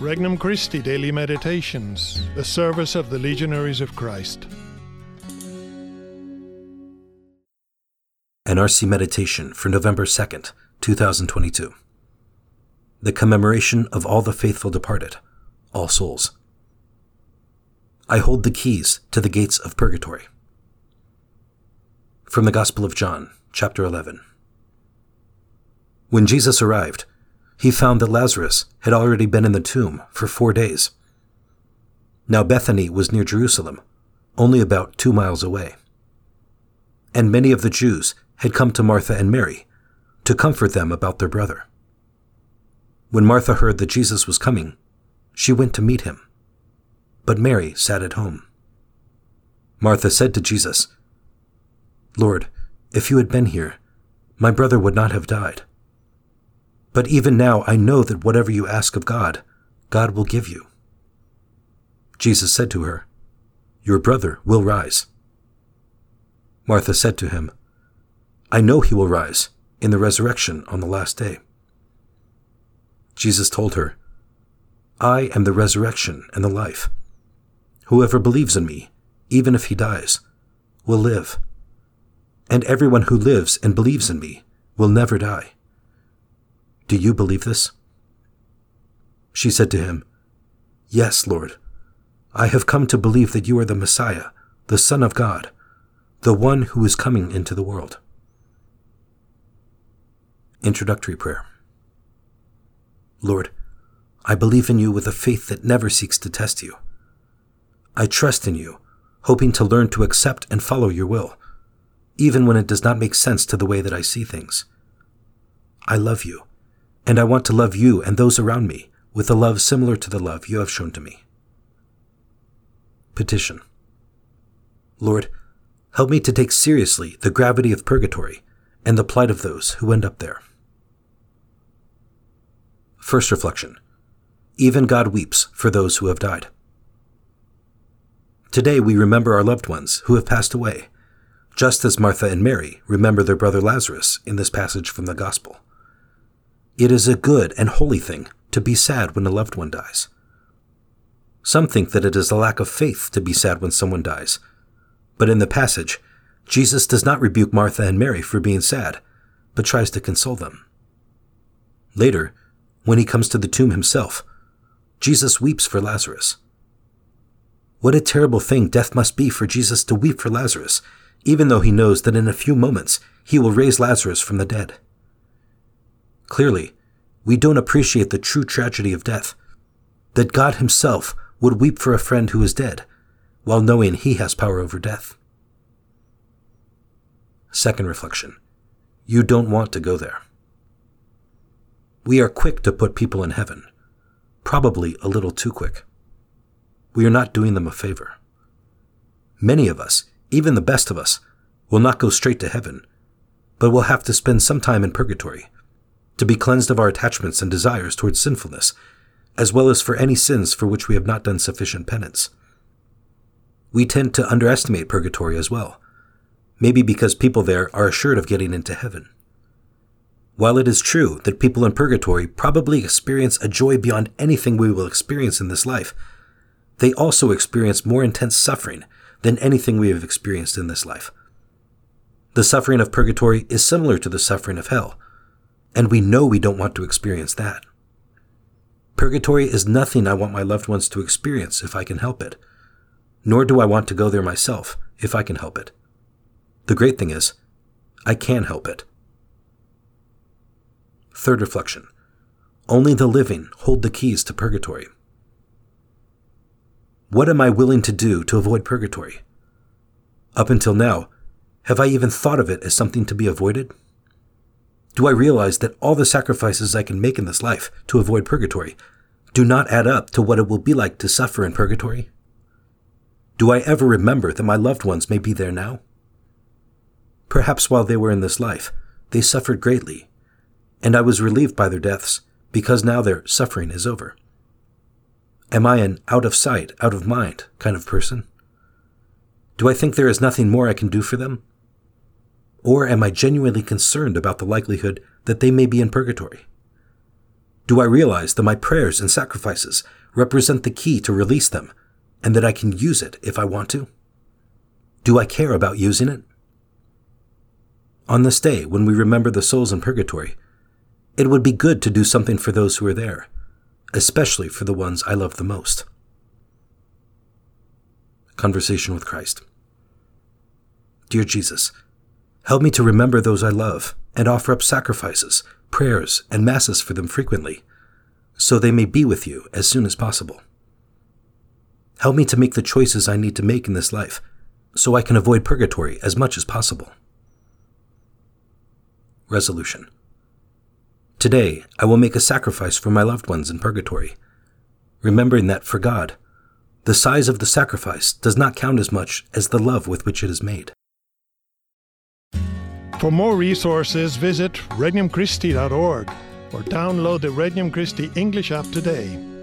Regnum Christi Daily Meditations, the service of the Legionaries of Christ. NRC Meditation for November 2nd, 2022. The commemoration of all the faithful departed, all souls. I hold the keys to the gates of purgatory. From the Gospel of John, chapter 11. When Jesus arrived, he found that Lazarus had already been in the tomb for four days. Now Bethany was near Jerusalem, only about two miles away. And many of the Jews had come to Martha and Mary to comfort them about their brother. When Martha heard that Jesus was coming, she went to meet him. But Mary sat at home. Martha said to Jesus, Lord, if you had been here, my brother would not have died. But even now I know that whatever you ask of God, God will give you. Jesus said to her, Your brother will rise. Martha said to him, I know he will rise in the resurrection on the last day. Jesus told her, I am the resurrection and the life. Whoever believes in me, even if he dies, will live. And everyone who lives and believes in me will never die. Do you believe this? She said to him, Yes, Lord. I have come to believe that you are the Messiah, the Son of God, the one who is coming into the world. Introductory Prayer Lord, I believe in you with a faith that never seeks to test you. I trust in you, hoping to learn to accept and follow your will, even when it does not make sense to the way that I see things. I love you and I want to love you and those around me with a love similar to the love you have shown to me. Petition Lord, help me to take seriously the gravity of purgatory and the plight of those who end up there. First reflection Even God weeps for those who have died. Today we remember our loved ones who have passed away, just as Martha and Mary remember their brother Lazarus in this passage from the Gospel. It is a good and holy thing to be sad when a loved one dies. Some think that it is a lack of faith to be sad when someone dies. But in the passage, Jesus does not rebuke Martha and Mary for being sad, but tries to console them. Later, when he comes to the tomb himself, Jesus weeps for Lazarus. What a terrible thing death must be for Jesus to weep for Lazarus, even though he knows that in a few moments he will raise Lazarus from the dead. Clearly, we don't appreciate the true tragedy of death that God Himself would weep for a friend who is dead, while knowing He has power over death. Second reflection You don't want to go there. We are quick to put people in heaven, probably a little too quick. We are not doing them a favor. Many of us, even the best of us, will not go straight to heaven, but will have to spend some time in purgatory to be cleansed of our attachments and desires towards sinfulness, as well as for any sins for which we have not done sufficient penance. We tend to underestimate purgatory as well, maybe because people there are assured of getting into heaven. While it is true that people in purgatory probably experience a joy beyond anything we will experience in this life, they also experience more intense suffering than anything we have experienced in this life. The suffering of purgatory is similar to the suffering of hell and we know we don't want to experience that. Purgatory is nothing I want my loved ones to experience if I can help it, nor do I want to go there myself if I can help it. The great thing is, I can help it. Third reflection Only the living hold the keys to purgatory. What am I willing to do to avoid purgatory? Up until now, have I even thought of it as something to be avoided? Do I realize that all the sacrifices I can make in this life to avoid purgatory do not add up to what it will be like to suffer in purgatory? Do I ever remember that my loved ones may be there now? Perhaps while they were in this life, they suffered greatly, and I was relieved by their deaths because now their suffering is over. Am I an out of sight, out of mind kind of person? Do I think there is nothing more I can do for them? Or am I genuinely concerned about the likelihood that they may be in purgatory? Do I realize that my prayers and sacrifices represent the key to release them and that I can use it if I want to? Do I care about using it? On this day, when we remember the souls in purgatory, it would be good to do something for those who are there, especially for the ones I love the most. Conversation with Christ. Dear Jesus, help me to remember those I love and offer up sacrifices, prayers, and masses for them frequently, so they may be with you as soon as possible. Help me to make the choices I need to make in this life, so I can avoid purgatory as much as possible. Resolution Today, I will make a sacrifice for my loved ones in purgatory, remembering that for God, the size of the sacrifice does not count as much as the love with which it is made. For more resources, visit regnumchristi.org or download the Regnum Christi English app today.